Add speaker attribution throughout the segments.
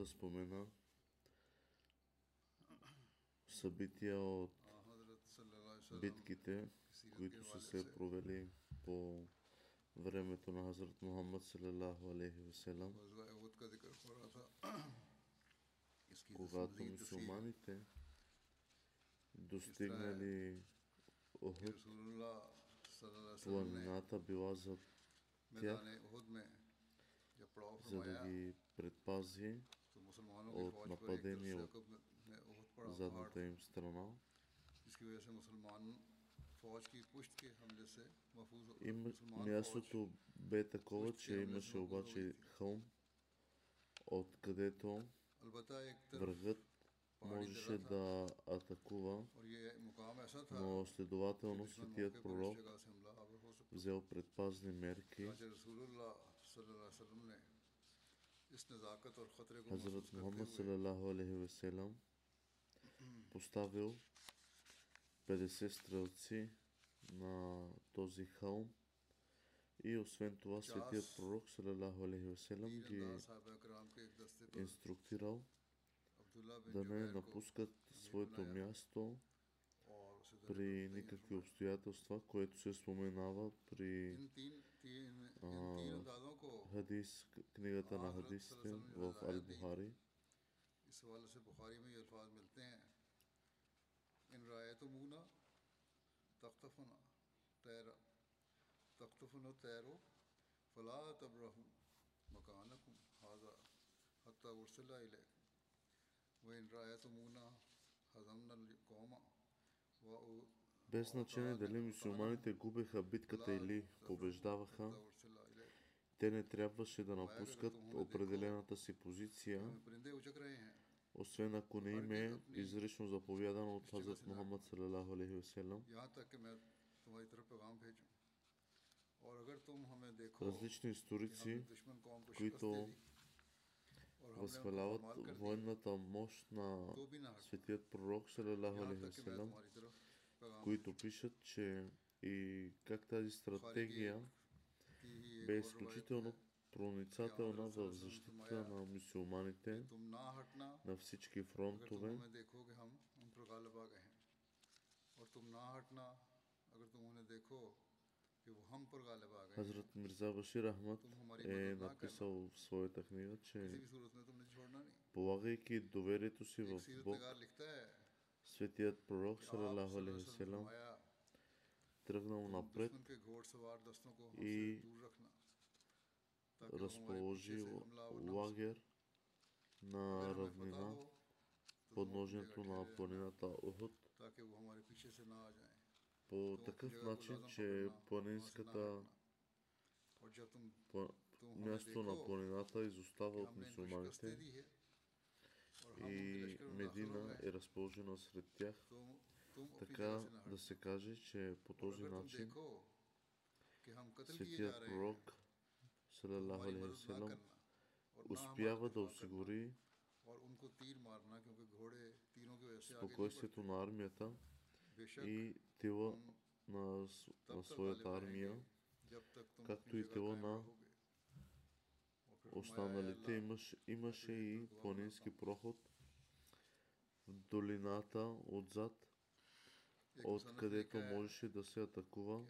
Speaker 1: Да спомена събития от битките, които са се провели по времето на Хазрат Мухаммад салалаху алейхи васелам, когато мусулманите достигнали Охуд, планината била за тях, за да ги предпази от нападение от задната им страна. Им, мястото бе такова, че имаше обаче хълм, откъдето врагът можеше да атакува, но следователно светият пророк взел предпазни мерки. Хазрат Мухаммад веселам поставил 50 стрелци на този хълм и освен това светият пророк салалаху веселам ги инструктирал да не напускат своето място при никакви обстоятелства, което се споменава при حدیث کنیغتا نا حدیث تھے وف البخاری
Speaker 2: اس حوالے سے بخاری میں یہ الفاظ ملتے ہیں ان رایت مونا تختفنا تیرا تختفنا تیرو فلا تبرہم مکانکم حاضا حتی ورسلہ علیہ و ان رایت مونا حضمنا القومہ و
Speaker 1: Без значение дали мусулманите губеха битката или побеждаваха, те не трябваше да напускат определената си позиция, освен ако не им е изрично заповядано от Хазрат Мухаммад салалаху алейхи
Speaker 2: васелам.
Speaker 1: Различни историци, които възхваляват военната мощ на светият пророк салалаху алейхи
Speaker 2: васелам,
Speaker 1: които пишат, че и как тази стратегия бе изключително проницателна в защита на мусулманите на всички фронтове. Хазрат Мирза Башир Ахмад е написал в своята книга, че полагайки доверието си в Бог, Светият пророк Салалаху
Speaker 2: Алейхиселам
Speaker 1: тръгнал напред и
Speaker 2: разположи
Speaker 1: лагер на равнина подножието на планината Ухуд по такъв начин, че планинската място на планината изостава от мусулманите и Медина е разположена сред тях, така да се каже, че по този начин светият пророк
Speaker 2: салам,
Speaker 1: успява да осигури спокойствието на армията и
Speaker 2: тела
Speaker 1: на, на своята армия, както и
Speaker 2: тила
Speaker 1: на останалите. Имаш, имаше и планински проход в долината отзад, откъдето можеше да се атакува.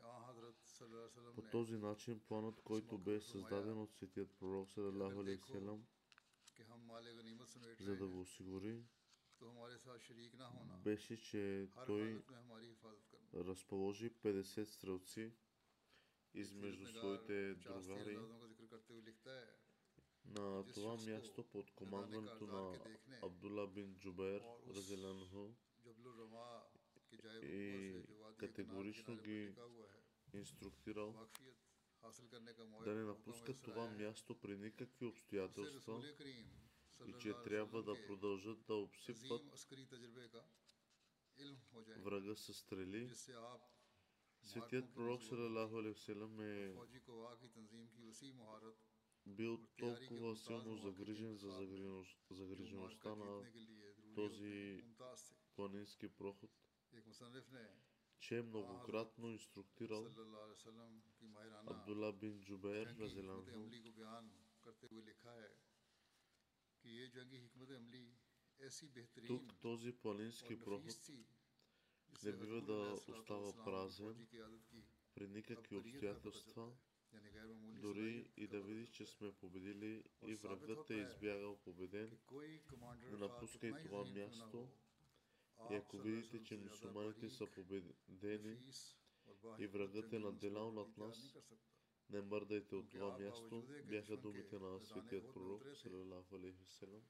Speaker 1: По този начин планът, който бе създаден от светият пророк Салалаху
Speaker 2: Алейхиселам,
Speaker 1: за да го осигури, беше, че той разположи 50 стрелци измежду своите другари. На това място под командването на Абдулла бин Джубер,
Speaker 2: разеленхо,
Speaker 1: и категорично ги инструктирал. Да не напускат това място при никакви обстоятелства и че трябва да продължат да обсипват врага с стрели. Светият пророк Салалаху Алейхи е бил толкова силно загрижен за загрижеността на този планински проход, че е многократно инструктирал Абдулла бин
Speaker 2: Джубейр
Speaker 1: Разелянху тук този планински проход не бива да остава празен при никакви обстоятелства, дори
Speaker 2: си
Speaker 1: и да видиш, че сме победили и врагът е избягал победен, да
Speaker 2: напуска и
Speaker 1: това? Място. И ако видите, че мусулманите са победени и врагът е
Speaker 2: наделял
Speaker 1: над нас, не мърдайте от това място, бяха думите на светият пророк, салалаху алейхи
Speaker 2: салам.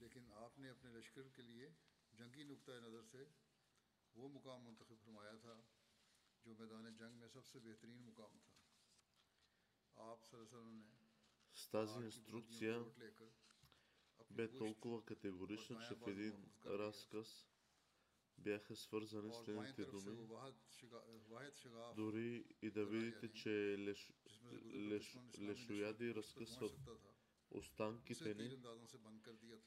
Speaker 2: لیکن آپ نے اپنے لشکر کے لیے جنگی نقطۂ نظر سے وہ مقام منتخب فرمایا تھا جو میدان جنگ میں سب سے بہترین مقام تھا
Speaker 1: с тази инструкция бе толкова категорична, че в един разказ бяха свързани следните думи. Дори и да видите, че леш, леш, лешояди разкъсват останките ни,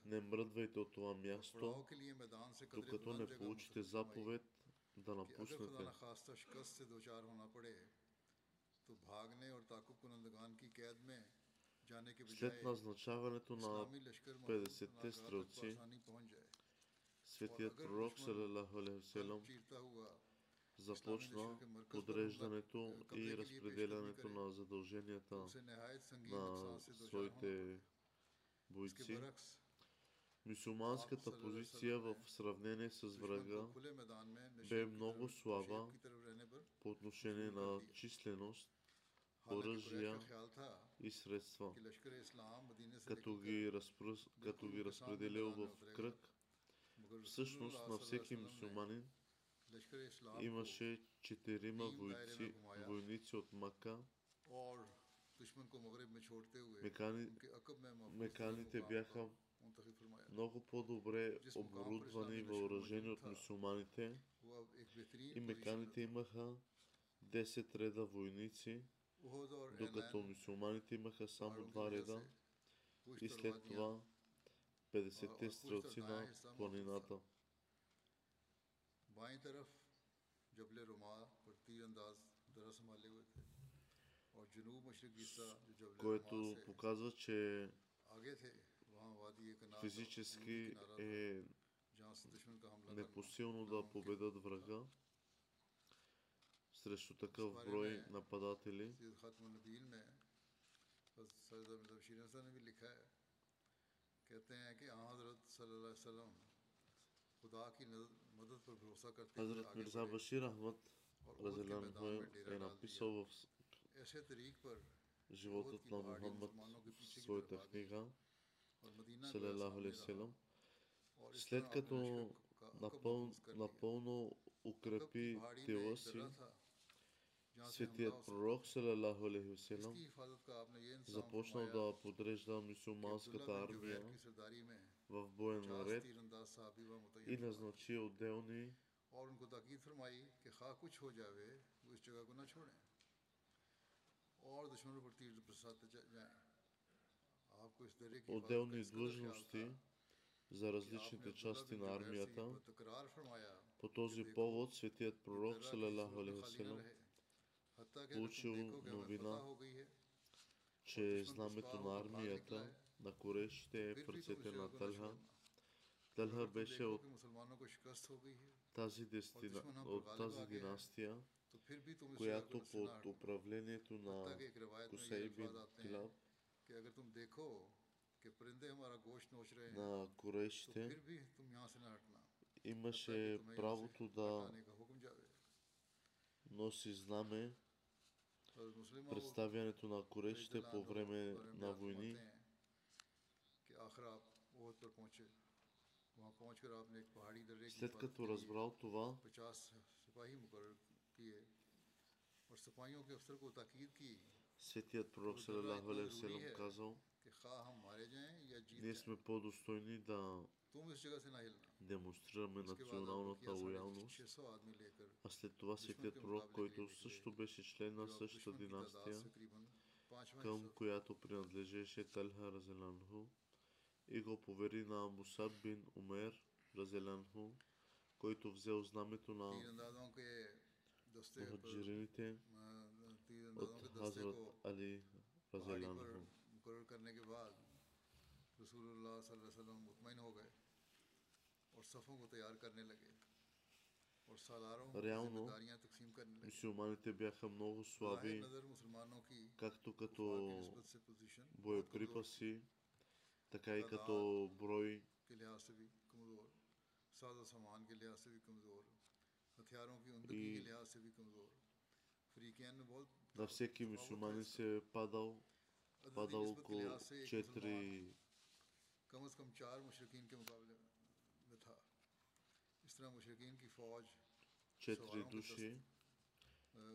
Speaker 1: не мръдвайте от това място, докато не получите заповед да напуснете. След назначаването на 50-те стрелци, Светият пророк Салалаху започна подреждането и разпределянето на задълженията на своите бойци. Мусулманската позиция в сравнение с врага бе много слаба по отношение на численост оръжия и средства, като ги, разпро... като ги разпределил в кръг. Всъщност на всеки мусулманин имаше четирима войци, войници от Мака, меканите бяха много по-добре оборудвани и въоръжени от мусулманите и меканите имаха 10 реда войници, докато мусулманите имаха само два реда и след това 50-те стрелци на планината. Което показва, че физически е непосилно да победат врага срещу такъв брой нападатели. Хазрат Мирза Башир Ахмад Разелян е написал в животът на Мухаммад в своята книга Салалаху
Speaker 2: Алейхиселам.
Speaker 1: След като напълно,
Speaker 2: напълно
Speaker 1: укрепи тела си, Светият пророк Салалаху Алейхи започнал да подрежда мусулманската армия в боен ред и назначи отделни
Speaker 2: اور
Speaker 1: отделни длъжности за различните части на армията. По този повод светият пророк Салалаху Алейхи получил новина, че знамето на армията е на корещите, е в ръцете на Талха. Талха беше от тази, дестина, от тази династия, която под управлението на Кусей бин на корешите имаше правото да носи знаме представянето на корейшите е по време на войни. След като разбрал това, Светият пророк Салалаху Алейхи казал, ние сме по-достойни да демонстрираме националната лоялност, а след това секрет пророк, който също беше член на същата династия, към която принадлежеше Талха Разеланху, и го повери на Амусаб бин Умер Разеланху, който взел знамето на мухаджирините от Хазрат Али Разеланху.
Speaker 2: Rasulullah sallallahu alaihi wasallam mutmain ho gaye
Speaker 1: Реално,
Speaker 2: जिम्मेदारियां तकसीम करने लगे
Speaker 1: Мусулманите бяха много
Speaker 2: ज़ाहिर
Speaker 1: слаби,
Speaker 2: नज़र मुसलमानों की
Speaker 1: както
Speaker 2: कुफार की
Speaker 1: като
Speaker 2: निस्बत से पोजीशन बहुत कमज़ोर
Speaker 1: боеприпаси, така и като брой
Speaker 2: के लिहाज से भी कमज़ोर साजा सामान के लिहाज से भी कमज़ोर हथियारों की उमदगी
Speaker 1: И-
Speaker 2: के लिहाज से भी कमज़ोर फ्रीकियन में बहुत
Speaker 1: на всеки мусулманин се е падал,
Speaker 2: अददी
Speaker 1: падал
Speaker 2: निस्बत के
Speaker 1: около
Speaker 2: लिहाज से एक मुसलमान
Speaker 1: 4
Speaker 2: कम अज़ कम चार मुशरकिन के मुकाबले में था
Speaker 1: четири души.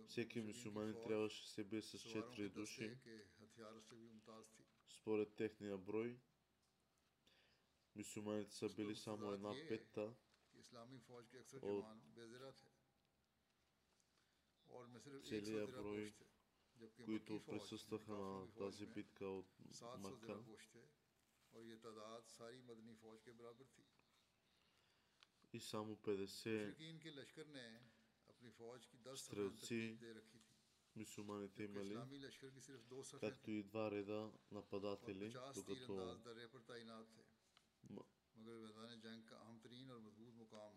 Speaker 1: Всеки мусулманин трябваше се бие с
Speaker 2: четири
Speaker 1: души, според техния брой. Мусулманите са били само една петта от
Speaker 2: целия
Speaker 1: брой, които присъстваха на тази битка от Мака и само 50 стрелци мусулманите имали, както и два реда нападатели, докато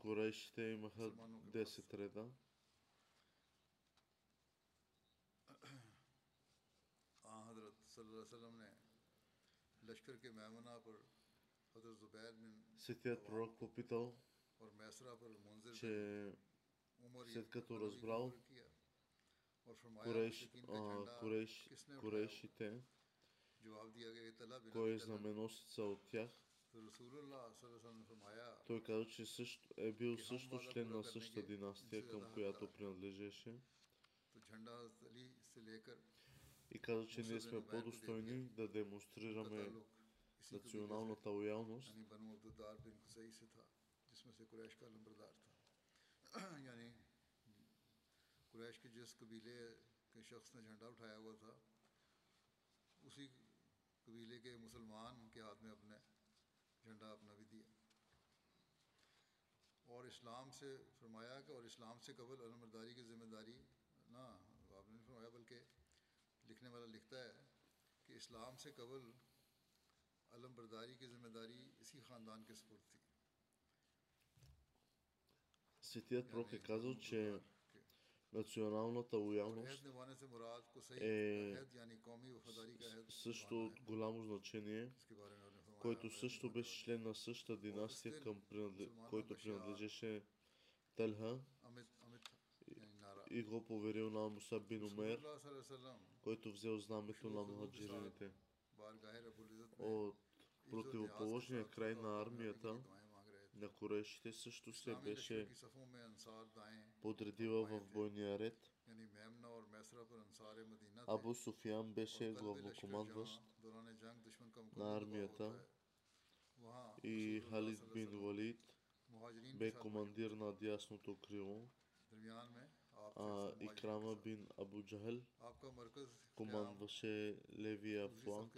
Speaker 1: Корейшите имаха 10 реда. Сетият пророк попитал че след като разбрал
Speaker 2: Куреш,
Speaker 1: а,
Speaker 2: Куреш, Курешите,
Speaker 1: кой е знаменосеца от тях, той каза, че също, е бил също член на същата династия, към която принадлежеше. И каза, че ние сме по-достойни да демонстрираме националната лоялност.
Speaker 2: میں سے قریش کا نمبردار تھا۔ یعنی قریش کے جس قبیلے کے شخص نے جھنڈا اٹھایا ہوا تھا، اسی قبیلے کے مسلمان کے ہاتھ میں اپنے جھنڈا اپنا بھی دیا۔ اور اسلام سے فرمایا کہ، اور اسلام سے قبل علمبرداری کی ذمہ داری نہ آپ نے فرمایا، بلکہ لکھنے والا لکھتا ہے کہ اسلام سے قبل علم برداری کی ذمہ داری اسی خاندان کے سپرد تھی۔
Speaker 1: Светият пророк е казал, че националната лоялност е също от голямо значение, който също беше член на същата династия, към
Speaker 2: принадлеж...
Speaker 1: който принадлежеше Телха и го поверил на Муса бин Умер, който взел знамето на мухаджирините. От противоположния край на армията, на корейшите също се беше подредила в бойния ред. Абу
Speaker 2: Софиян
Speaker 1: беше главнокомандващ на армията. и Халид бин Валид бе командир на дясното крило, а Икрама бин Абу Джахел командваше левия фланг.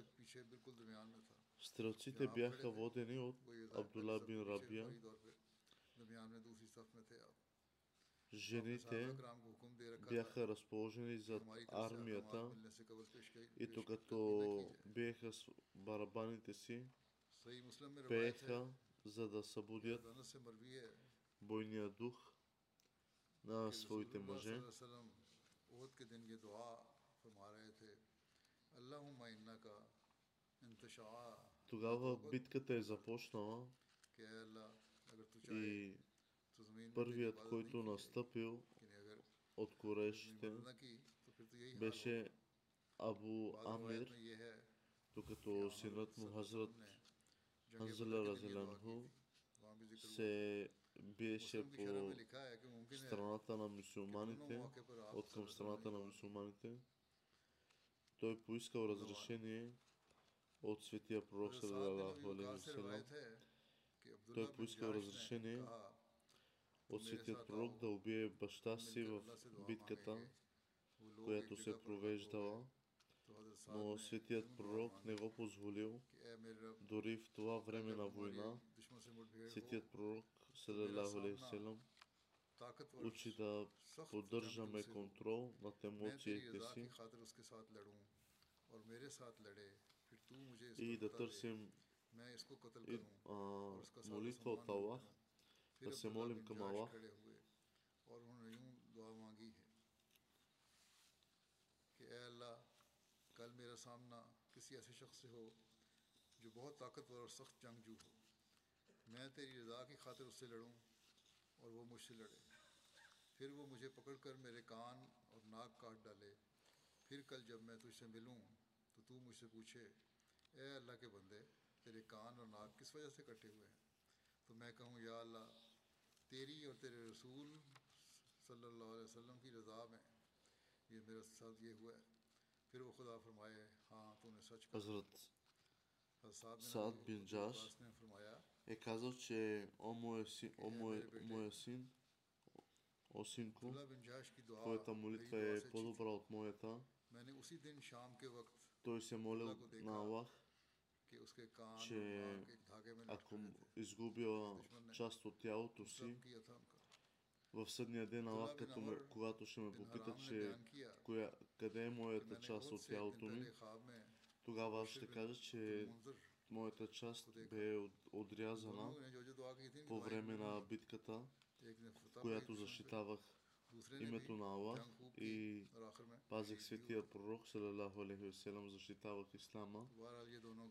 Speaker 1: Стрелците бяха водени от Абдула бин Рабия. Жените бяха разположени зад армията и
Speaker 2: докато
Speaker 1: биеха с барабаните си, пееха, за да събудят бойния дух на своите мъже.
Speaker 2: اللهم انك انتشعاء
Speaker 1: тогава битката е започнала и първият, който настъпил от корешите, беше Абу Амир, докато синът му Хазрат
Speaker 2: Хазаля Разиланху
Speaker 1: се биеше по страната на мусулманите, от към страната на мусулманите. Той е поискал разрешение от светия пророк
Speaker 2: Салалаху
Speaker 1: Алейхи Той
Speaker 2: поиска
Speaker 1: разрешение от светият пророк да убие баща си в битката, която се провеждала, но светият пророк не го позволил. Дори в това време на война, светият пророк
Speaker 2: Салалаху
Speaker 1: учи да поддържаме контрол над емоциите си. и да търсим и, а, молитва от Аллах, да се молим към Аллах.
Speaker 2: ہے کہ اے اللہ کل میرا سامنا کسی ایسے شخص سے ہو جو بہت طاقتور اور سخت جنگجو ہو میں تیری رضا کی خاطر اس سے لڑوں اور وہ مجھ سے لڑے پھر وہ مجھے پکڑ کر میرے کان اور ناک کاٹ ڈالے پھر کل جب میں تجھ سے ملوں تو تو مجھ سے پوچھے ए अल्लाह के बंदे तेरे कान और नाक किस वजह से कटे हुए हैं तो मैं कहूँ या अल्लाह तेरी और तेरे रसूल सल्लल्लाहु अलैहि वसल्लम की रज़ा में ये मेरे साथ ये हुआ है फिर वो खुदा फरमाए हाँ तूने सच कहा
Speaker 1: Хазрат
Speaker 2: हज़रत साद बिन
Speaker 1: Саад
Speaker 2: अबी
Speaker 1: бин
Speaker 2: वक़ास
Speaker 1: Джаш
Speaker 2: ने फरमाया
Speaker 1: е казал, че о моя, си, о моя, моя син, о синку,
Speaker 2: अब्दुल्ला बिन जाश की दुआ
Speaker 1: твоята
Speaker 2: मेरी
Speaker 1: молитва
Speaker 2: दुआ
Speaker 1: е
Speaker 2: से अच्छी थी।
Speaker 1: по-добра от моята.
Speaker 2: मैंने उसी दिन शाम के वक्त
Speaker 1: Той се молил
Speaker 2: अल्लाह को देखा
Speaker 1: на Аллах,
Speaker 2: कि उसके कान और
Speaker 1: че ако изгубила част от тялото си, в съдния ден Аллах, като ме, когато ще ме попита, че коя, къде е моята част от тялото ми, тогава аз ще кажа, че моята част бе отрязана по време на битката, която защитавах. Imetunava
Speaker 2: i пазех
Speaker 1: светия пророк салалаху алейхи веселам защитавах ислама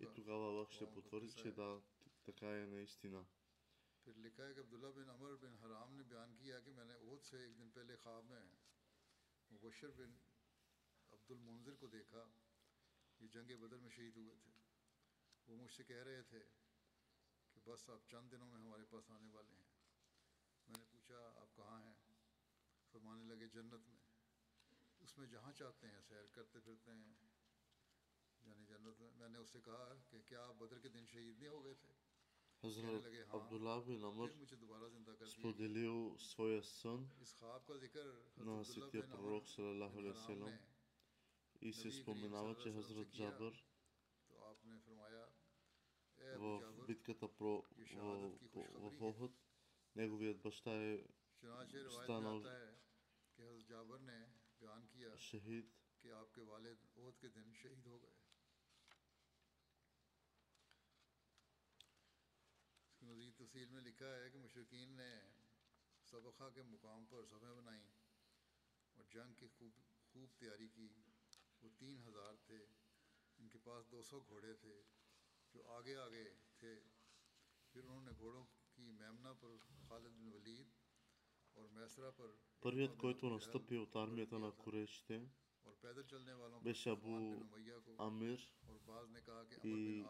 Speaker 1: и тогава Аллах ще потвърди, че да, така е наистина.
Speaker 2: پھر لکھا ہے کہ عبداللہ بن عمر بن حرام نے بیان کیا کہ میں نے عہد سے ایک دن پہلے خواب میں مبشر بن عبد المنظر کو دیکھا یہ جنگ بدر میں شہید ہوئے تھے وہ مجھ سے کہہ رہے تھے کہ بس آپ چند دنوں میں ہمارے پاس آنے والے ہیں میں نے پوچھا آپ کہاں ہیں
Speaker 1: Хазрат Абдулlah бин Амр споделил своя сън на Светия пророк Салалаху Алейхи и се споменава, че Хазрат Джабър в битката про, в, в, в Охот, неговият баща е станал
Speaker 2: کہ حضرت جابر نے بیان
Speaker 1: کیا
Speaker 2: شہید کہ آپ کے والد عہد کے دن شہید ہو گئے۔ اس کی مزید تفصیل میں لکھا ہے کہ مشرقین نے سبقہ کے مقام پر اور جنگ کی خوب خوب تیاری کی۔ وہ تین ہزار تھے۔ ان کے پاس دو سو گھوڑے تھے جو آگے آگے تھے۔ پھر انہوں نے گھوڑوں کی میمنا پر خالد بن ولید
Speaker 1: Първият, който настъпи от армията на
Speaker 2: корейшите,
Speaker 1: беше Абу Амир
Speaker 2: и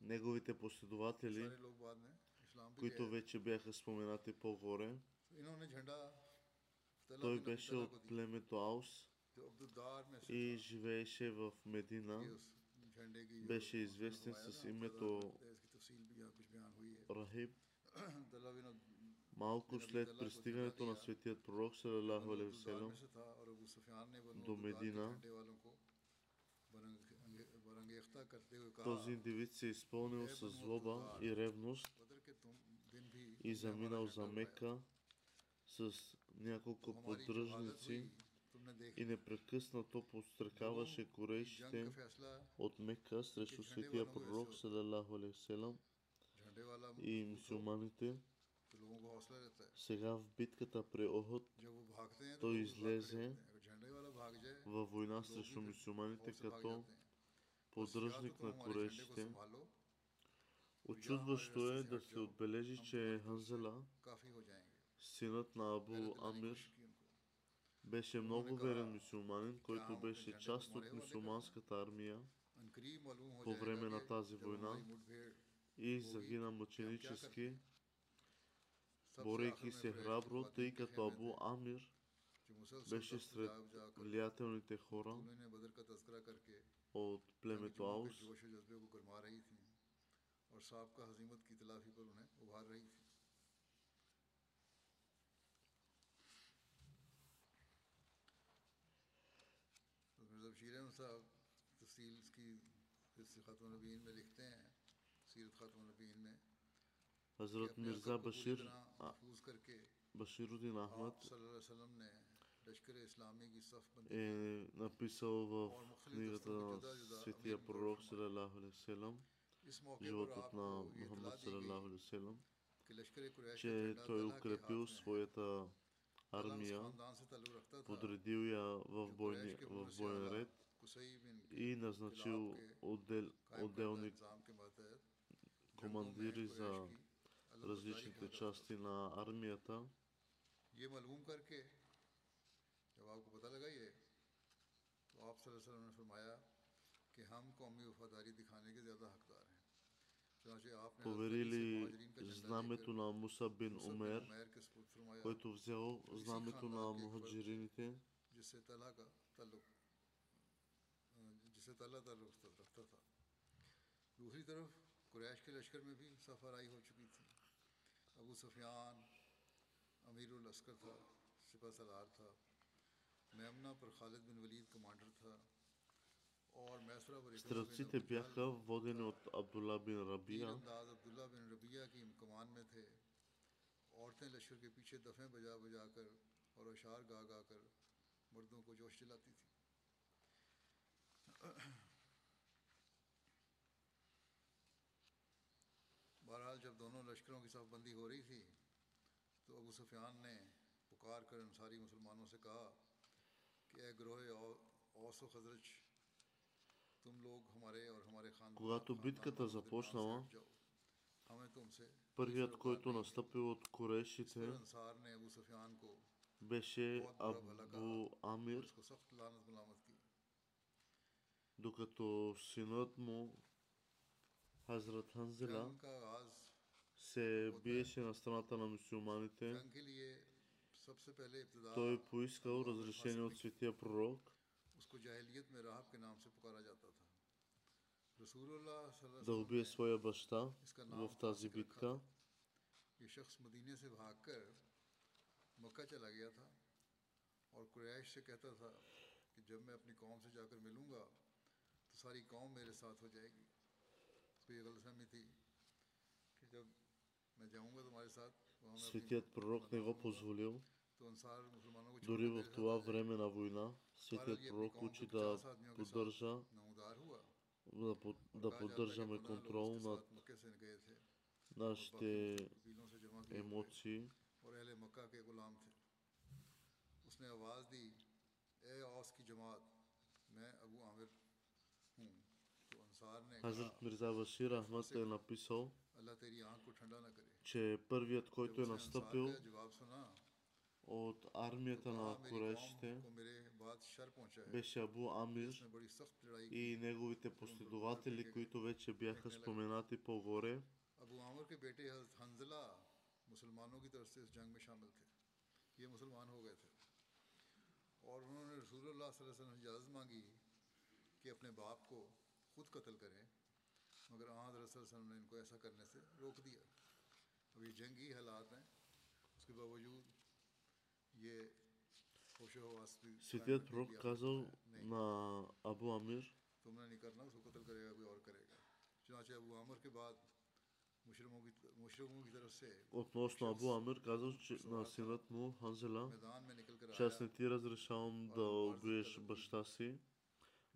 Speaker 1: неговите последователи, които вече бяха споменати по-горе. Той беше от племето Аус и живееше в Медина. Беше известен с името
Speaker 2: Рахим,
Speaker 1: малко след пристигането на светият пророк Салалаху
Speaker 2: Алевселам
Speaker 1: до Медина, този индивид се е изпълнил с злоба и ревност и заминал за Мека с няколко поддръжници и непрекъснато подстрекаваше корейшите от Мека срещу светия пророк Салалаху
Speaker 2: Алевселам
Speaker 1: и мусулманите. Сега в битката при Охот той излезе във война срещу мусулманите като поддръжник на
Speaker 2: корешите.
Speaker 1: Очудващо е да се отбележи, че
Speaker 2: е Ханзела,
Speaker 1: синът на Абу Амир, беше много верен мусулманин, който беше част от мусулманската армия по време на тази война и загина мъченически, борейки се храбро, тъй като Абу Амир беше сред влиятелните хора от племето Аус.
Speaker 2: مرزا بشیر صاحب
Speaker 1: تفصیل
Speaker 2: اس
Speaker 1: کی
Speaker 2: خاتون نبین میں
Speaker 1: لکھتے
Speaker 2: ہیں
Speaker 1: Hazret
Speaker 2: Mirza Bashir
Speaker 1: Баширудин Ахмад. е написал в книгата на Светия пророк Салалаху
Speaker 2: Алейхиселам
Speaker 1: животът на Мухаммад Салалаху
Speaker 2: Алейхиселам,
Speaker 1: че той укрепил своята армия, подредил я в, бойни, ред и назначил
Speaker 2: отделник
Speaker 1: командири за различните части на армията.
Speaker 2: یہ معلوم کر کے جب آپ کو پتہ لگا یہ تو آپ صلی اللہ علیہ وسلم نے فرمایا کہ ہم قومی وفاداری دکھانے کے زیادہ حقدار ہیں
Speaker 1: поверили знамето на Муса бин Умер, който взел знамето на мухаджирините.
Speaker 2: دوسری طرف قریش کے لشکر میں بھی سفر آئی ہو چکی تھی۔ ابو سفیان امیر الاسکر تھا سپہ سلار تھا۔ میمنا پر خالد بن ولید کمانڈر تھا۔ اور میسرہ پر
Speaker 1: اس
Speaker 2: طرف سے
Speaker 1: Berge wurden unter Abdullah bin Rabia
Speaker 2: انداز عبداللہ بن ربیہ کی کمان میں تھے۔ عورتیں لشکر کے پیچھے دفعیں بجا بجا کر اور اشعار گا گا کر مردوں کو جوش دلاتی تھی۔ बहरहाल जब दोनों लश्करों की सफबंदी हो रही थी तो अबू सुफियान ने पुकार कर अंसारी मुसलमानों से कहा कि ए ग्रोह औस व खजरज तुम लोग हमारे और हमारे खान
Speaker 1: Когато битката започнала,
Speaker 2: हमें तुमसे
Speaker 1: първият, който настъпил от
Speaker 2: इस पर
Speaker 1: корешите,
Speaker 2: अंसार ने अबू सुफियान को
Speaker 1: беше Абу Амир,
Speaker 2: उसको सख्त लानत मलामत की
Speaker 1: докато синът му,
Speaker 2: Hazret Hanzila
Speaker 1: се биеше на страната на мусулманите. Той е поискал разрешение от светия пророк. Да убие своя баща в тази битка.
Speaker 2: اور قریش سے کہتا تھا کہ جب میں اپنی قوم سے جا کر ملوں گا تو ساری قوم میرے ساتھ
Speaker 1: Светият пророк не го позволил. Дори в това време на война, светият пророк учи да поддържа да, да поддържаме контрол над нашите емоции.
Speaker 2: اس نے آواز دی اے اوس کی جماعت میں ابو
Speaker 1: Хазрат Мирза Вашир Ахмад е написал, че първият, който е настъпил от армията на
Speaker 2: Курешите,
Speaker 1: беше Абу Амир и неговите последователи, които вече бяха споменати по-горе.
Speaker 2: مسلمانوں
Speaker 1: کی
Speaker 2: طرف
Speaker 1: سے
Speaker 2: اس جنگ
Speaker 1: میں
Speaker 2: شامل تھے۔ یہ
Speaker 1: مسلمان ہو گئے
Speaker 2: تھے۔ اور انہوں نے رسول اللہ صلی اللہ علیہ وسلم سے اجازت مانگی خود قتل کریں مگر آن صلی اللہ
Speaker 1: علیہ وسلم نے ان کو ایسا کرنے سے روک
Speaker 2: دیا۔ اب یہ جنگی
Speaker 1: حالات ہیں
Speaker 2: اس
Speaker 1: کے باوجود یہ خوش و حواس بھی نا ابو عامر۔ تم نے نہیں
Speaker 2: کرنا
Speaker 1: اس
Speaker 2: کو قتل کرے گا
Speaker 1: کوئی
Speaker 2: اور
Speaker 1: کرے گا۔ چنانچہ
Speaker 2: ابو
Speaker 1: عامر
Speaker 2: کے بعد مشرموں کی مشرموں کی طرف سے odnosno Abu Amr kazał na synat mu Hanzela, wczesny tiraz
Speaker 1: ryszałam
Speaker 2: do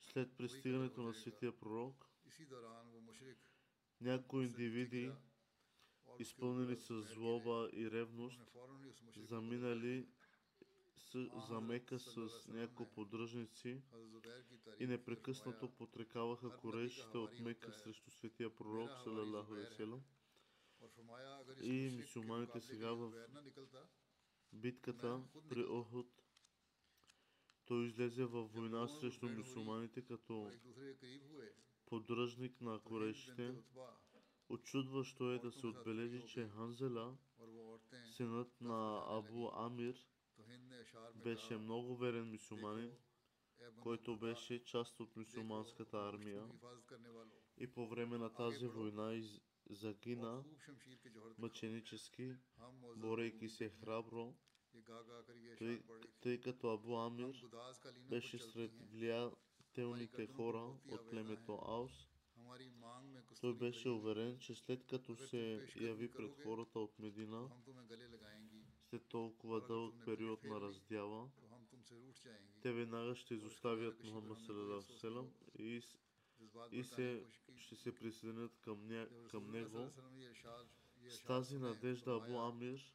Speaker 1: След пристигането на светия пророк, някои индивиди, изпълнени с злоба и ревност, заминали за Мека с някои поддръжници и непрекъснато потрекаваха корейшите от Мека срещу светия пророк Салалаху
Speaker 2: Веселам.
Speaker 1: И
Speaker 2: мусулманите
Speaker 1: сега в битката при Охот той излезе във война срещу мусулманите като поддръжник на
Speaker 2: корешите.
Speaker 1: Очудващо е да се отбележи, че Ханзела, синът на Абу Амир, беше много верен
Speaker 2: мусулманин,
Speaker 1: който беше част от мусулманската армия. И по време на тази война из... загина мъченически, борейки се храбро тъй, тъй като Абу Амир беше сред влиятелните хора от племето Аус. Той беше уверен, че след като се яви пред хората от Медина, след толкова дълъг период на раздяла, те веднага ще изоставят Мухаммад Салам и, и се, ще се присъединят към, ня, към него. С тази надежда Абу Амир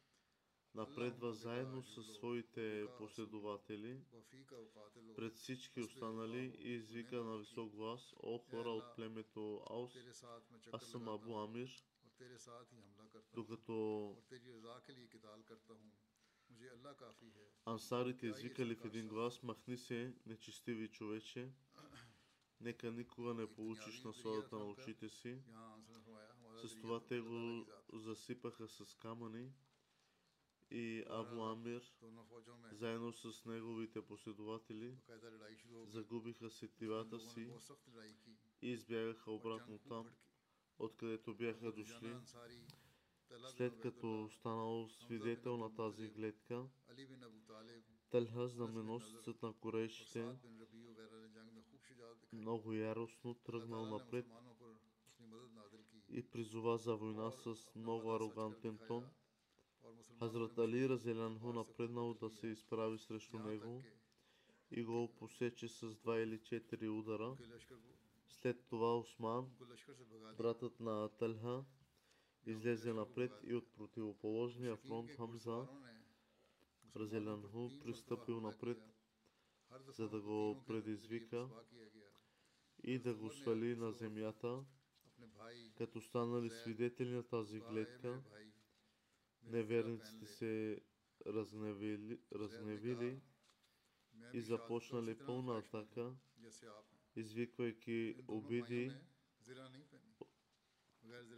Speaker 1: напредва заедно с своите последователи пред всички останали и извика на висок глас, о хора от племето Аус, аз съм Абу Амир, докато ансарите извикали в един глас, махни се, нечестиви човече, нека никога не получиш насладата на очите си. С това те го засипаха с камъни и Абу Амир, заедно с неговите последователи, загубиха сетивата си и избягаха обратно там, откъдето бяха дошли. След като станал свидетел на тази гледка, Талха, знаменосецът на корейшите, много яростно тръгнал напред и призова за война с много арогантен тон – Хазрат Али Разелянху напреднал да се изправи срещу него и го посече с два или четири удара. След това Осман, братът на Талха, излезе напред и от противоположния фронт Хамза Разелянху пристъпил напред, за да го предизвика и да го свали на земята, като станали свидетели на тази гледка. Неверниците се
Speaker 2: разневили, разневили
Speaker 1: и започнали пълна атака, извиквайки обиди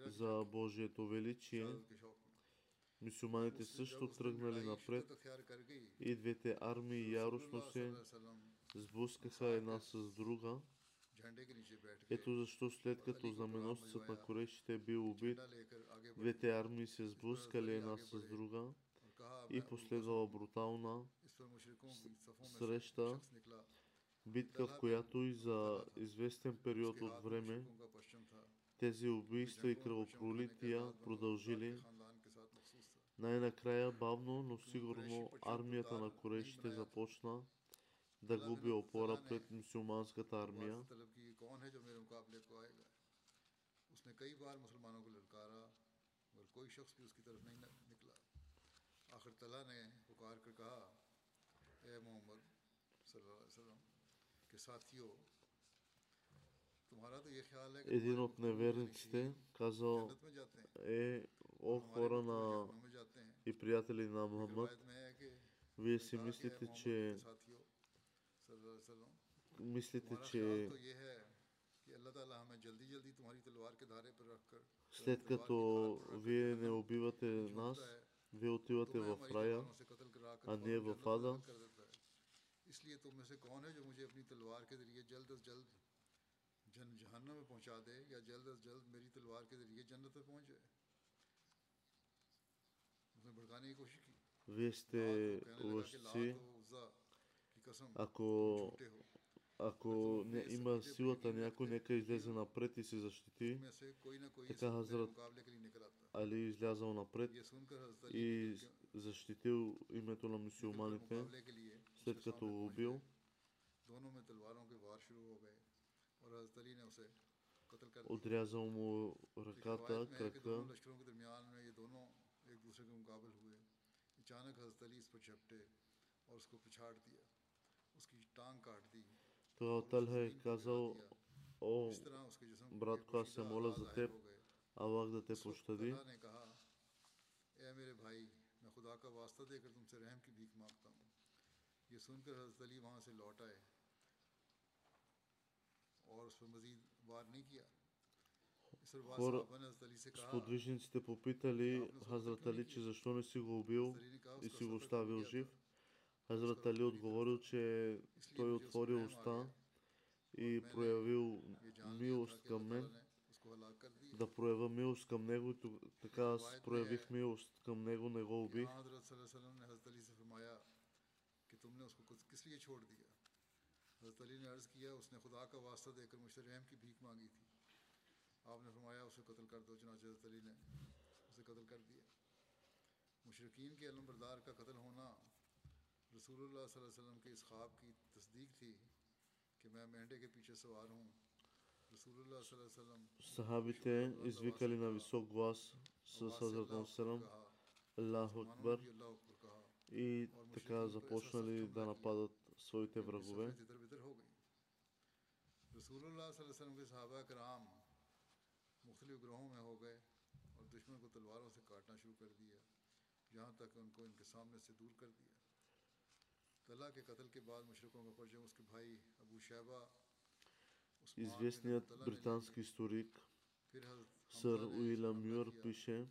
Speaker 1: за Божието величие.
Speaker 2: Мисюманите
Speaker 1: също тръгнали напред. и двете армии яростно се сблъскаха една с друга. Ето защо след като знаменосецът на корещите е бил убит, двете армии се сблъскали една с друга и последвала брутална среща, битка, в която и за известен период от време тези убийства и кръвопролития продължили. Най-накрая, бавно, но сигурно, армията на корещите започна да губи опора пред мусулманската армия. Един от неверниците казал е, о хора на и приятели на Мухаммад, вие си мислите, че мислите,
Speaker 2: हमारा
Speaker 1: че
Speaker 2: ख्याल तो ये है कि अल्लाह ताला हमें जल्दी जल्दी तुम्हारी तलवार के धारे पर रखकर
Speaker 1: след
Speaker 2: तलवार
Speaker 1: като
Speaker 2: की धार पर रखकर
Speaker 1: вие не
Speaker 2: जहन्नम
Speaker 1: убивате
Speaker 2: में
Speaker 1: нас,
Speaker 2: छोड़ता है,
Speaker 1: вие отивате
Speaker 2: तुम्हें
Speaker 1: в
Speaker 2: हमारी
Speaker 1: рая,
Speaker 2: तलवारों से कत्ल कराकर
Speaker 1: а ние
Speaker 2: फौरन
Speaker 1: в
Speaker 2: जन्नत में
Speaker 1: ада.
Speaker 2: दाखिल कर देता है। इसलिए तुम में से कौन है जो मुझे अपनी तलवार के जरिए जल्द अज जल्द जन जहन्नम में पहुंचा दे या जल्द अज जल्द मेरी तलवार के जरिए जन्नत में पहुंच जाए उसने भड़काने की कोशिश की
Speaker 1: Вие
Speaker 2: लात
Speaker 1: сте
Speaker 2: को कहने लगा कि
Speaker 1: лъжци. Ако,
Speaker 2: तुम झूठे हो
Speaker 1: ако не, има силата някой, нека излезе напред и се защити.
Speaker 2: में से कोई ना कोई
Speaker 1: така
Speaker 2: सब मेरे
Speaker 1: हज़रत
Speaker 2: मुकाबले के लिए निकल आता
Speaker 1: Али излязал напред
Speaker 2: ये सुनकर हज़रत अली
Speaker 1: и
Speaker 2: के-
Speaker 1: защитил името на
Speaker 2: के
Speaker 1: мусулманите,
Speaker 2: मुकाबले के लिए
Speaker 1: след
Speaker 2: उसके
Speaker 1: като
Speaker 2: सामने
Speaker 1: го
Speaker 2: पहुंच
Speaker 1: убил.
Speaker 2: गए। दोनों में तलवारों के वार शुरू हो गए और हज़रत अली ने उसे कत्ल कर दिया
Speaker 1: Отрязал му
Speaker 2: एक
Speaker 1: ръката,
Speaker 2: रिवायत में है कि
Speaker 1: крака.
Speaker 2: दोनों लश्करों के दरमियान में ये दोनों एक दूसरे के मुकाबले हुए अचानक हज़रत अली इस पर झपटे और उसको पिछाड़ दिया
Speaker 1: то Талха е казал, о, братко, аз се моля за теб, Аллах да те пощади.
Speaker 2: یہ سن کر حضرت علی وہاں سے لوٹ آئے اور اس پر مزید وار نہیں کیا
Speaker 1: хора, сподвижниците попитали Хазрат Али, че защо не си го убил и си го оставил жив. Хазрат Али отговорил, че той
Speaker 2: отвори
Speaker 1: уста и проявил милост към мен, да проявя милост към него. Така аз проявих милост към него, не го убих.
Speaker 2: حضرت علی نے عرض کیا اس نے خدا کا واسطہ دے کر مجھ سے رحم کی بھیک مانگی تھی آپ نے فرمایا اسے قتل کر دو چنانچہ حضرت علی نے اسے قتل کر دیا مشرقین کے علم بردار کا قتل ہونا رسول اللہ صلی اللہ علیہ وسلم کے اس خواب کی تصدیق تھی کہ
Speaker 1: میں مینڈے کے پیچھے سوار ہوں۔
Speaker 2: رسول اللہ
Speaker 1: صلی
Speaker 2: اللہ
Speaker 1: علیہ
Speaker 2: وسلم صحابتے
Speaker 1: izvikali
Speaker 2: na visok
Speaker 1: głos
Speaker 2: sallallahu alejhi Allahu akbar
Speaker 1: и така започнали да нападат своите врагове.
Speaker 2: رسول اللہ صلی اللہ علیہ وسلم کے صحابہ کرام مختلف گروہوں میں ہو گئے اور دشمن کو تلواروں سے کاٹنا شروع کر دیا یہاں تک ان کو ان کے سامنے سے دور کر دیا۔
Speaker 1: Известният британски историк Сър Уилям Мюр пише,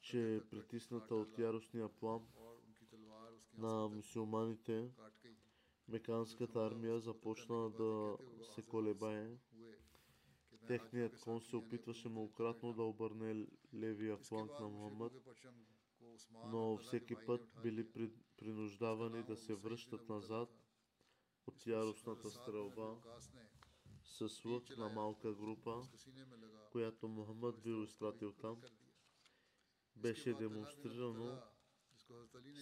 Speaker 1: че
Speaker 2: е
Speaker 1: притисната от яростния
Speaker 2: план
Speaker 1: на мусулманите, меканската армия започна да се колебае. Техният кон се опитваше многократно да обърне левия фланг на Мухаммад, но всеки път били при, принуждавани да се връщат назад от яростната стрелба с лък на малка група, която Мухаммад бил изпратил там. Беше демонстрирано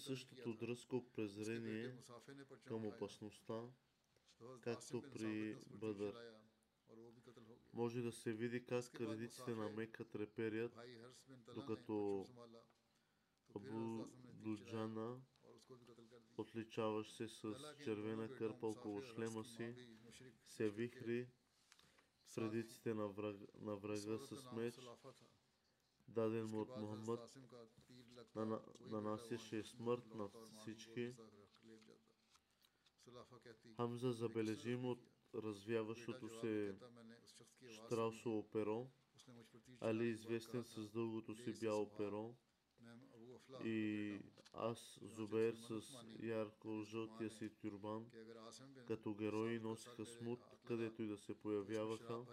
Speaker 1: същото дръзко презрение към опасността, както при
Speaker 2: Бъдър.
Speaker 1: Може да се види как редиците на Мека треперят, докато
Speaker 2: Буджана,
Speaker 1: отличаващ се с червена кърпа около шлема си, се вихри в редиците на врага, на врага с меч, даден му от Мухаммад, нана, нанасяше смърт на всички. Хамза
Speaker 2: забележим
Speaker 1: от развяващото се штрасово перо, Али известен с дългото си бяло перо, и аз, Зубер, с ярко-жълтия си тюрбан, като герои носиха смут, където и да се появяваха.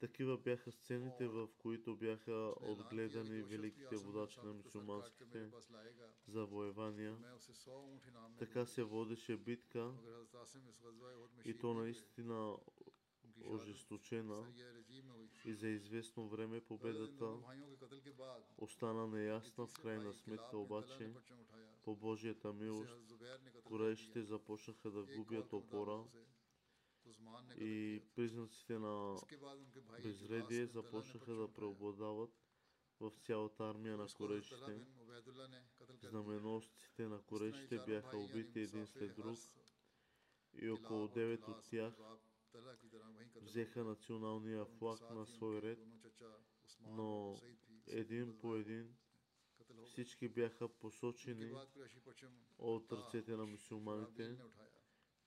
Speaker 1: Такива бяха сцените, в които бяха отгледани великите водачи на мусулманските завоевания. Така се водеше битка и то наистина ожесточена и за известно време победата остана неясна в крайна сметка, обаче по Божията милост
Speaker 2: кореещите
Speaker 1: започнаха да губят опора и признаците на безредие започнаха да преобладават в цялата армия на
Speaker 2: корейщите.
Speaker 1: Знаменосците на
Speaker 2: корейщите
Speaker 1: бяха убити един след друг и около 9 от тях взеха националния флаг на свой ред, но един по един всички бяха посочени от ръцете на мусулманите.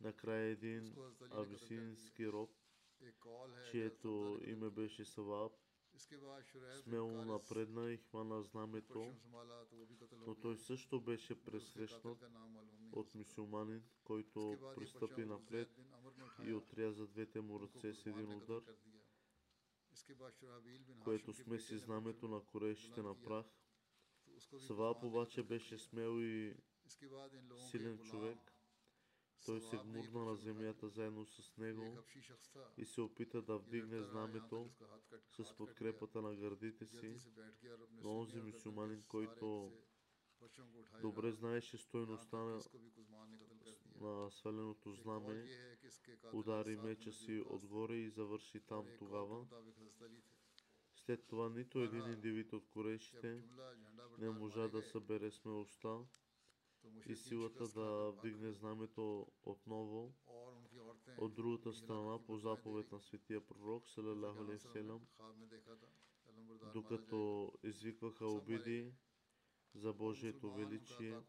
Speaker 1: Накрая един абисински роб, чието име беше Саваб, смело напредна и хвана знамето, но той също беше пресрещнат от мусулманин, който пристъпи напред и отряза двете му ръце с един удар, което смеси знамето на корейшите на прах. Саваб обаче беше смел и силен човек. Той се гмурна на земята заедно с него и се опита да вдигне знамето с подкрепата на гърдите си, но онзи
Speaker 2: мусулманин,
Speaker 1: който добре знаеше стойността на на сваленото знаме, удари меча си отгоре и завърши там тогава. След това нито един индивид от корешите не можа да събере смелостта и силата да вдигне знамето отново. От другата страна, по заповед на светия пророк, салалаху алейхи докато извикваха обиди, за Божието величие.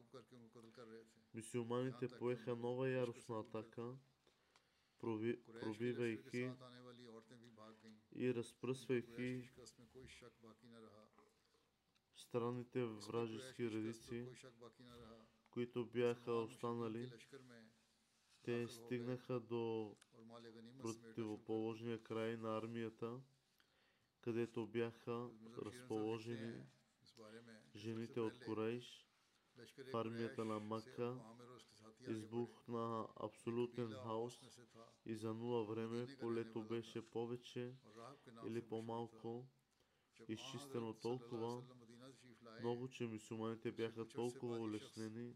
Speaker 1: мусулманите поеха нова яростна атака, пробивайки и разпръсвайки странните вражески редици, които бяха останали. Те стигнаха до противоположния край на армията, където бяха разположени. Жените от Курайш в армията на
Speaker 2: Мака
Speaker 1: избухна абсолютен хаос и за нула време полето беше повече или по-малко изчистено толкова много, че мусулманите бяха толкова улеснени,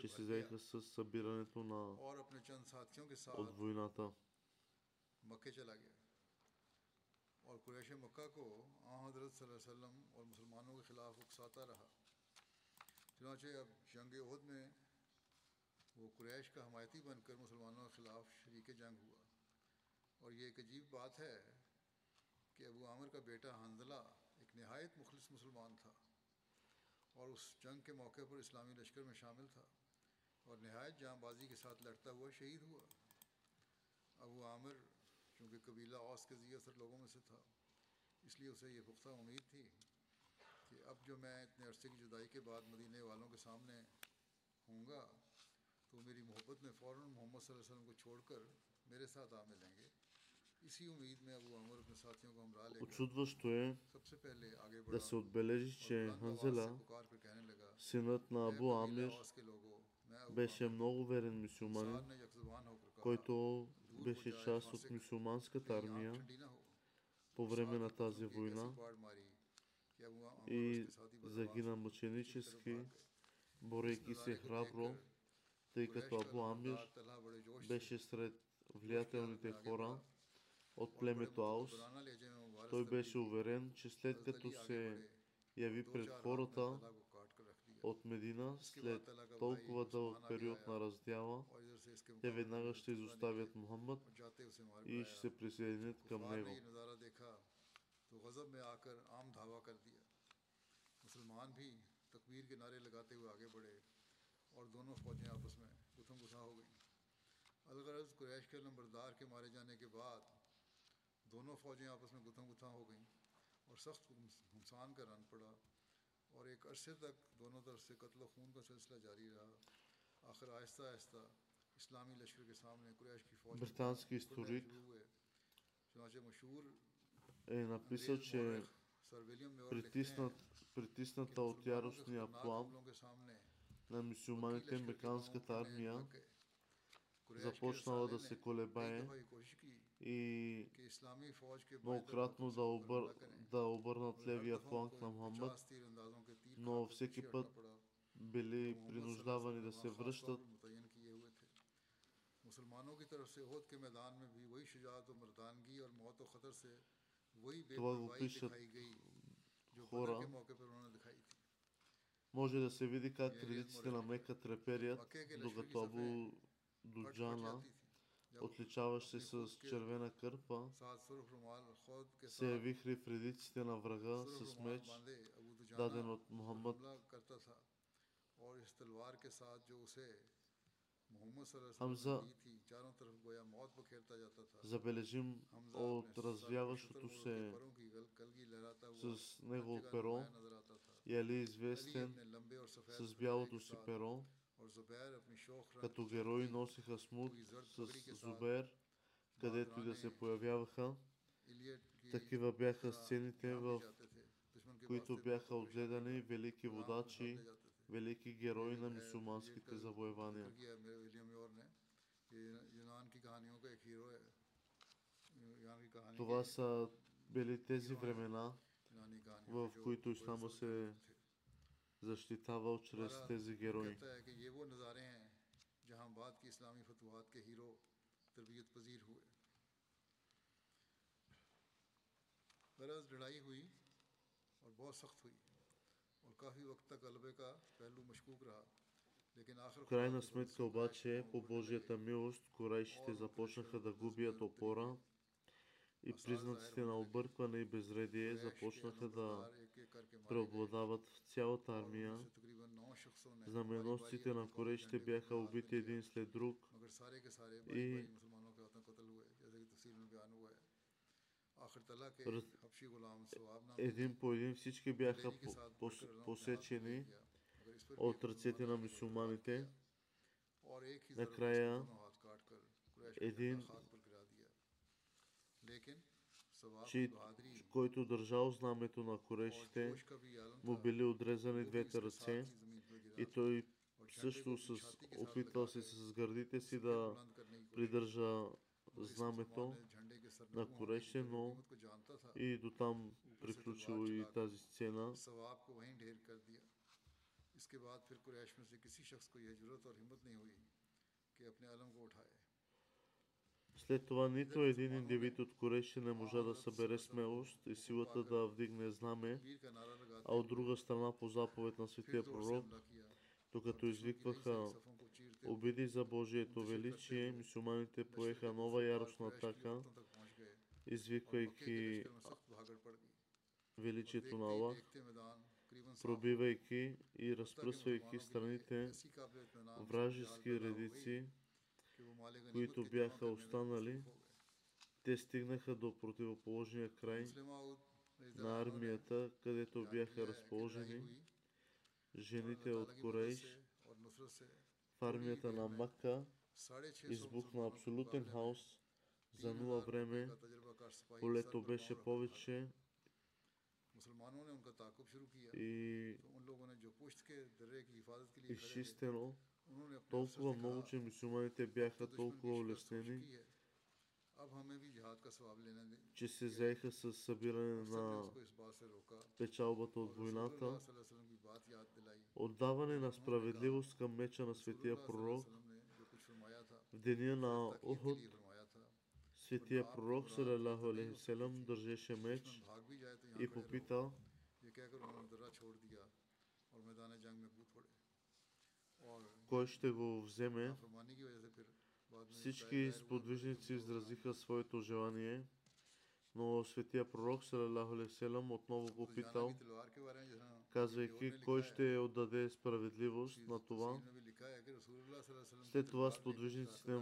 Speaker 1: че се заеха с събирането на от войната.
Speaker 2: قریش مکہ کو آ حضرت صلی اللہ علیہ وسلم اور مسلمانوں کے خلاف اکساتا رہا۔ چنانچہ اب جنگ عہد میں وہ قریش کا حمایتی بن کر مسلمانوں کے خلاف شریک جنگ ہوا۔ اور یہ ایک عجیب بات ہے کہ ابو عامر کا بیٹا حنزلہ ایک نہایت مخلص مسلمان تھا اور اس جنگ کے موقع پر اسلامی لشکر میں شامل تھا اور نہایت جاں بازی کے ساتھ لڑتا ہوا شہید ہوا۔ ابو عامر
Speaker 1: Очудващо е да се отбележи, че Ханзела, синът на Абу Амир, беше много верен
Speaker 2: мусулманин,
Speaker 1: който беше част от
Speaker 2: мусулманската
Speaker 1: армия по време на тази война и загина мъченически, борейки се храбро, тъй като Абу Амир беше сред влиятелните хора от племето Аус. Той беше уверен, че след като се яви пред хората, от Медина след толкова дълъг период на раздяла, те веднага ще изоставят Мухаммад и ще се присъединят към него.
Speaker 2: مسلمان بھی تکبیر کے نعرے لگاتے ہوئے آگے بڑھے اور دونوں فوجیں آپس میں گتھم گتھا ہو گئیں الغرض قریش کے لمبردار کے مارے جانے کے بعد دونوں فوجیں آپس میں گتھم گتھا ہو گئیں اور سخت ہمسان کا رن پڑا
Speaker 1: Британски историк е написал, че притиснат, притисната от яростния план на
Speaker 2: мусулманите американската
Speaker 1: армия започнала да се колебае и многократно да, обър... да обърнат левия фланг на Мухаммад но всеки път били принуждавани да се връщат. Това го пишат хора. Може да се види как редиците на Мека треперят, докато Абу Дуджана, отличаващ се с червена кърпа, се явихри в редиците на врага с меч даден от Мухаммад Хамза забележим от развяващото се с негово перо и Али известен с бялото си перо. Като герои носиха смут с Зубер, където и да се появяваха. Такива бяха сцените в които бяха отгледани велики водачи, велики герои на мусулманските завоевания. Това са били тези времена, в които Ислама се защитавал чрез тези герои.
Speaker 2: جہاں بعد کے اسلامی فتوحات
Speaker 1: کے крайна сметка обаче, по Божията милост, корейшите започнаха да губят опора и признаците на объркване и безредие започнаха да преобладават в цялата армия. Знаменосците на корейшите бяха убити един след друг. И Един по един всички бяха по- пос- посечени от ръцете на мусулманите. Накрая един, който държал знамето на корешите, му били отрезани двете ръце. И той също с, опитвал се с гърдите си да придържа знамето на Куреше, но и до там приключило и тази сцена.
Speaker 2: सवाब को वहीं ढेर कर दिया इसके बाद फिर कुरैश में से किसी शख्स को यह जरूरत और हिम्मत नहीं हुई कि अपने अलम को उठाए
Speaker 1: След това нито един индивид от Кореше не можа да събере смелост и силата да вдигне знаме,
Speaker 2: वीर का नारा लगाते
Speaker 1: а от друга страна по заповед на
Speaker 2: फिर
Speaker 1: светия
Speaker 2: जोर से
Speaker 1: пророк,
Speaker 2: हमला किया
Speaker 1: докато
Speaker 2: दुश्मन की
Speaker 1: извикваха
Speaker 2: नई सफों को चीरते
Speaker 1: обиди за Божието величие, мусулманите поеха нова яростна атака, извиквайки величието на Аллах, пробивайки и разпръсвайки страните вражески редици, които бяха останали. Те стигнаха до противоположния край на армията, където бяха разположени жените от Корейш. В армията на Макка избухна абсолютен хаос за нула време. Полето беше повече. И изчистено. Толкова много, че мусулманите бяха толкова улеснени, че се заеха с събиране на печалбата от войната, отдаване на справедливост към меча на светия пророк. В деня на Охот, Светия пророк салалаху алейхиселам държеше меч и попита кой ще го вземе. Всички сподвижници изразиха своето желание, но светия пророк салалаху алейхиселам отново попитал, казвайки кой ще отдаде справедливост на това. След това сподвижниците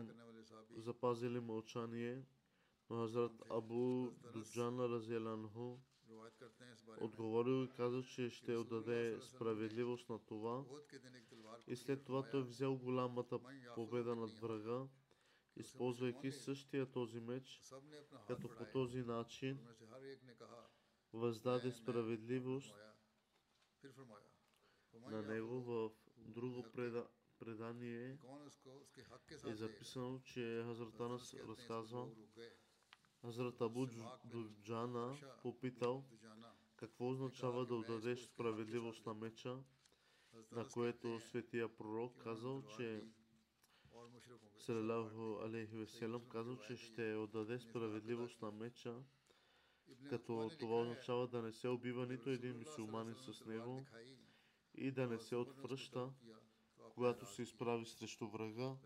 Speaker 1: запазили мълчание, но Хазрат Абу Дуджан
Speaker 2: Разелянху
Speaker 1: отговорил и каза, че ще отдаде справедливост на това. И след това той взел голямата победа над врага, използвайки същия този меч, като по този начин въздаде справедливост на него в друго предаване предание е записано, че Хазрат Анас разказва, Хазрат Абу Дуджана попитал какво означава да отдадеш справедливост на меча, на което светия пророк казал, че Салалаху алейхи веселам казал, че ще отдаде справедливост на меча, като това означава да не се убива нито един мусулманин с него и да не се отвръща когато се изправи срещу врага,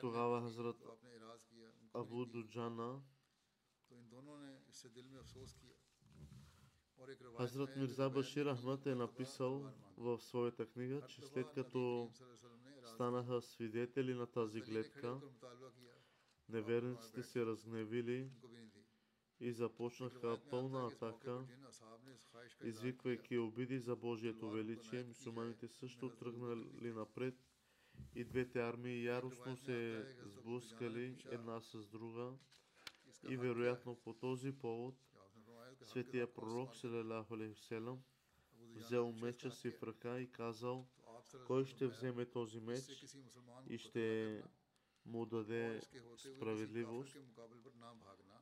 Speaker 1: тогава Хазрат Абу Дуджана Хазрат Мирза Башир Ахмад е написал в своята книга, че след като станаха свидетели на тази гледка, неверниците се разгневили и започнаха пълна атака, извиквайки обиди за Божието величие. Мусулманите също тръгнали напред. И двете армии яростно се сблъскали една с друга. И вероятно по този повод светия пророк
Speaker 2: Селам
Speaker 1: взел меча си в ръка и казал, кой ще вземе този меч и ще му даде справедливост.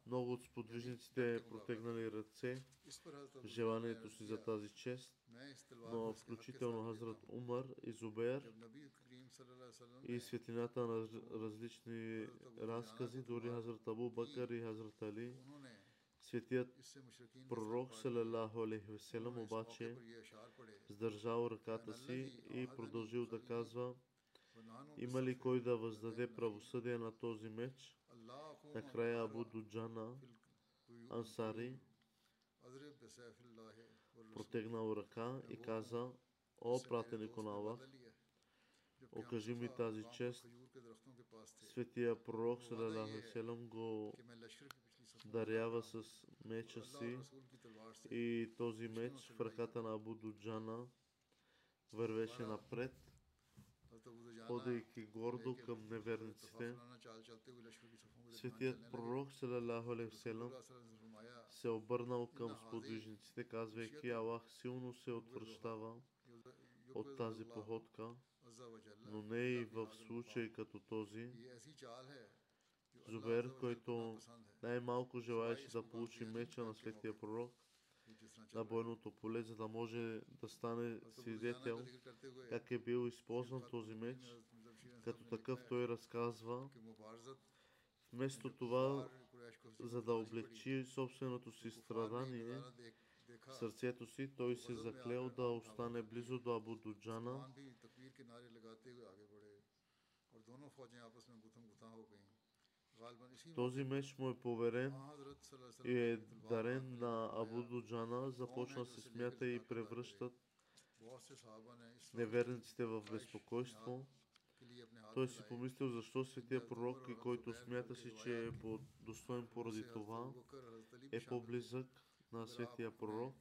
Speaker 1: Много от сподвижниците е протегнали ръце, желанието си за тази чест, но включително Хазрат Умар и Зубер и светлината на различни разкази, дори Хазрат Абу Бакар и Хазрат Али. Светият пророк Салалаху Алейхи обаче сдържал ръката си и продължил да казва – има ли кой да въздаде правосъдие на този меч? Накрая Абу Дуджана Ансари протегнал ръка и каза, О, пратенико на Аллах, окажи ми тази чест. Светия пророк вселам го дарява с меча си и този меч в ръката на Абу Дуджана вървеше напред, ходейки гордо към неверниците. Светият пророк вселам се обърнал към сподвижниците, казвайки Аллах силно се отвръщава от тази походка, но не и в случай като този. Зубер, който най-малко желаеше да получи меча на светия пророк на бойното поле, за да може да стане свидетел как е бил използван този меч. Като такъв той разказва, вместо това, за да облегчи собственото си страдание, сърцето си, той се заклел да остане близо до Абу Дуджана този меч му е поверен и е дарен на Абу Дуджана, започна се смята и превръщат неверниците в безпокойство. Той си помислил защо светия пророк, и който смята си, че е достоен поради това, е по-близък на светия пророк.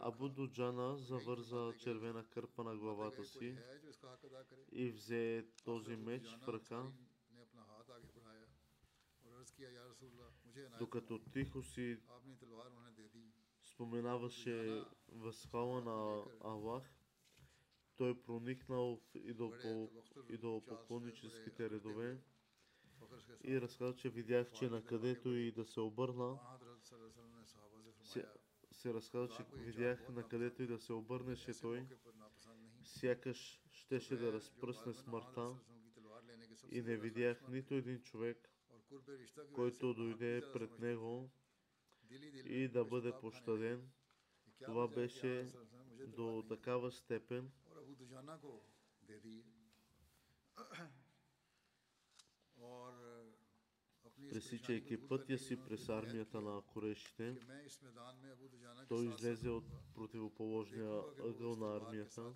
Speaker 1: Абу Дуджана завърза червена кърпа на главата си и взе този меч в ръка, докато тихо си споменаваше възхвала на Аллах, той проникнал в идолопоклонническите редове. и разказа, че видях, че на където и да се обърна, се, се разказа, че видях на където и да се обърнеше той, сякаш щеше да разпръсне смъртта. и не видях нито един човек, който дойде пред него и да бъде пощаден. Това беше до такава степен, пресичайки пътя си през армията на корешите, той излезе от противоположния ъгъл на армията,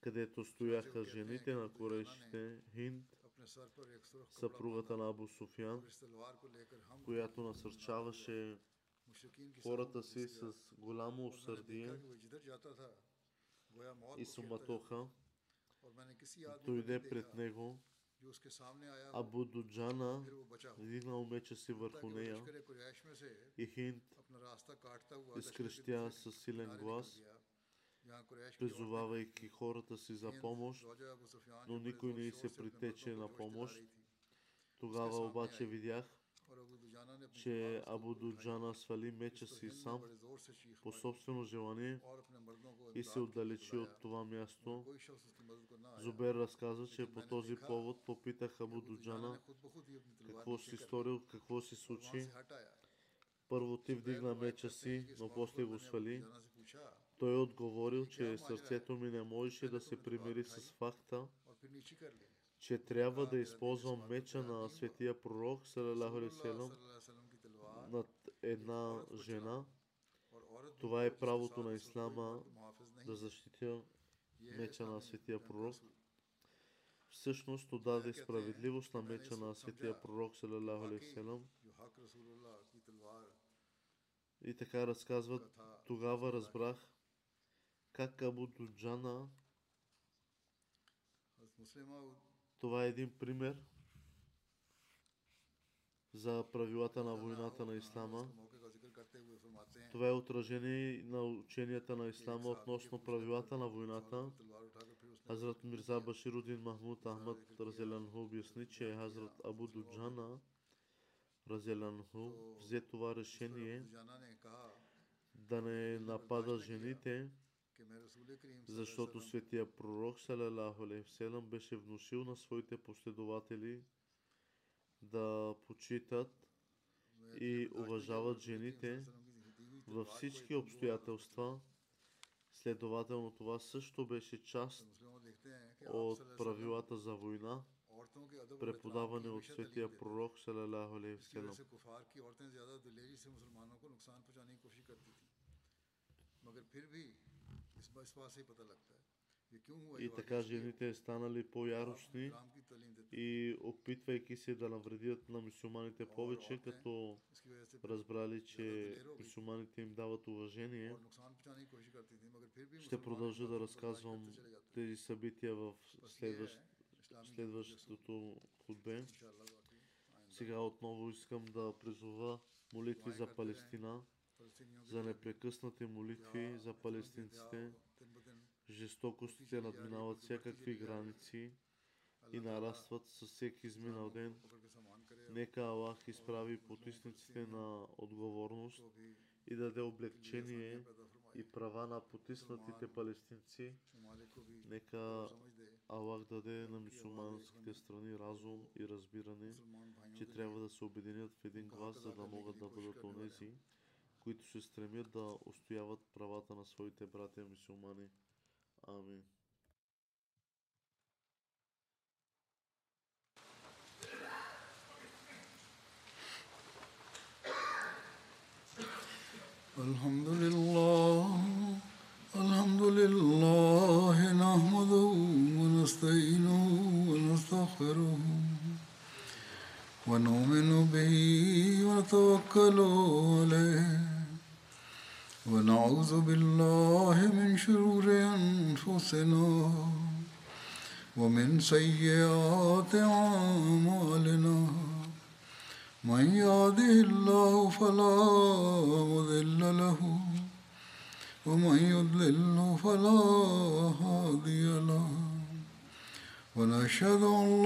Speaker 1: където стояха жените на корешите, Хинд, съпругата на Абу Суфян, която насърчаваше хората си с голямо усърдие и суматоха, дойде пред него. Абу Дуджана вдигнал меча си върху нея. и Хинд изкрещя със силен глас, призовавайки хората си за помощ, но никой не се притече на помощ. Тогава обаче видях, че Абу Дуджана свали меча си сам по собствено желание и се отдалечи от това място. Зубер разказа, че по този повод попитах Абу Дуджана какво си сторил, какво си случи. Първо ти вдигна меча си, но после го свали. Той отговорил, че сърцето ми не можеше да се примири с факта, че трябва да използвам меча на светия пророк, алейхи над една жена. Това е правото на ислама да защитя меча на светия пророк. Всъщност то даде справедливост на меча на светия пророк, алейхи И така разказват, тогава разбрах как Абу Дуджана това е един пример за правилата на войната на Ислама. Това е отражение на ученията на Ислама относно правилата на войната. Хазрат Мирза Баширудин Махмуд Ахмад Разелянху обясни, че Хазрат Абу Дуджана Разелянху взе това решение да не напада жените, защото светия пророк салалаху алейхиселам беше внушил на своите последователи да почитат и уважават жените във всички обстоятелства. Следователно това също беше част от правилата за война, преподаване от светия пророк салалаху алейхиселам. И така жените станали по-яростни и опитвайки се да навредят на мусулманите повече, като разбрали, че мусулманите им дават уважение. Ще продължа да разказвам тези събития в следващ, следващото худбе. Сега отново искам да призова молитви за Палестина за непрекъснати молитви за палестинците. Жестокостите надминават всякакви граници и нарастват със всеки изминал ден. Нека Аллах изправи потисниците на отговорност и даде облегчение и права на потиснатите палестинци. Нека Аллах даде на мусулманските страни разум и разбиране, че трябва да се обединят в един глас, за да могат да бъдат онези, които се стремят да устояват правата на своите братя мусулмани. Амин.
Speaker 2: الحمد لله الحمد لله نحمده ونستعينه ونستغفره ونؤمن به ونتوكل ونعوذ بالله من شرور أنفسنا ومن سيئات أعمالنا. من يهده الله فلا مضل له ومن يضلل فلا هادي له. ونشهد أن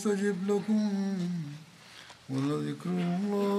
Speaker 2: يستجب لكم ولذكر الله أكبر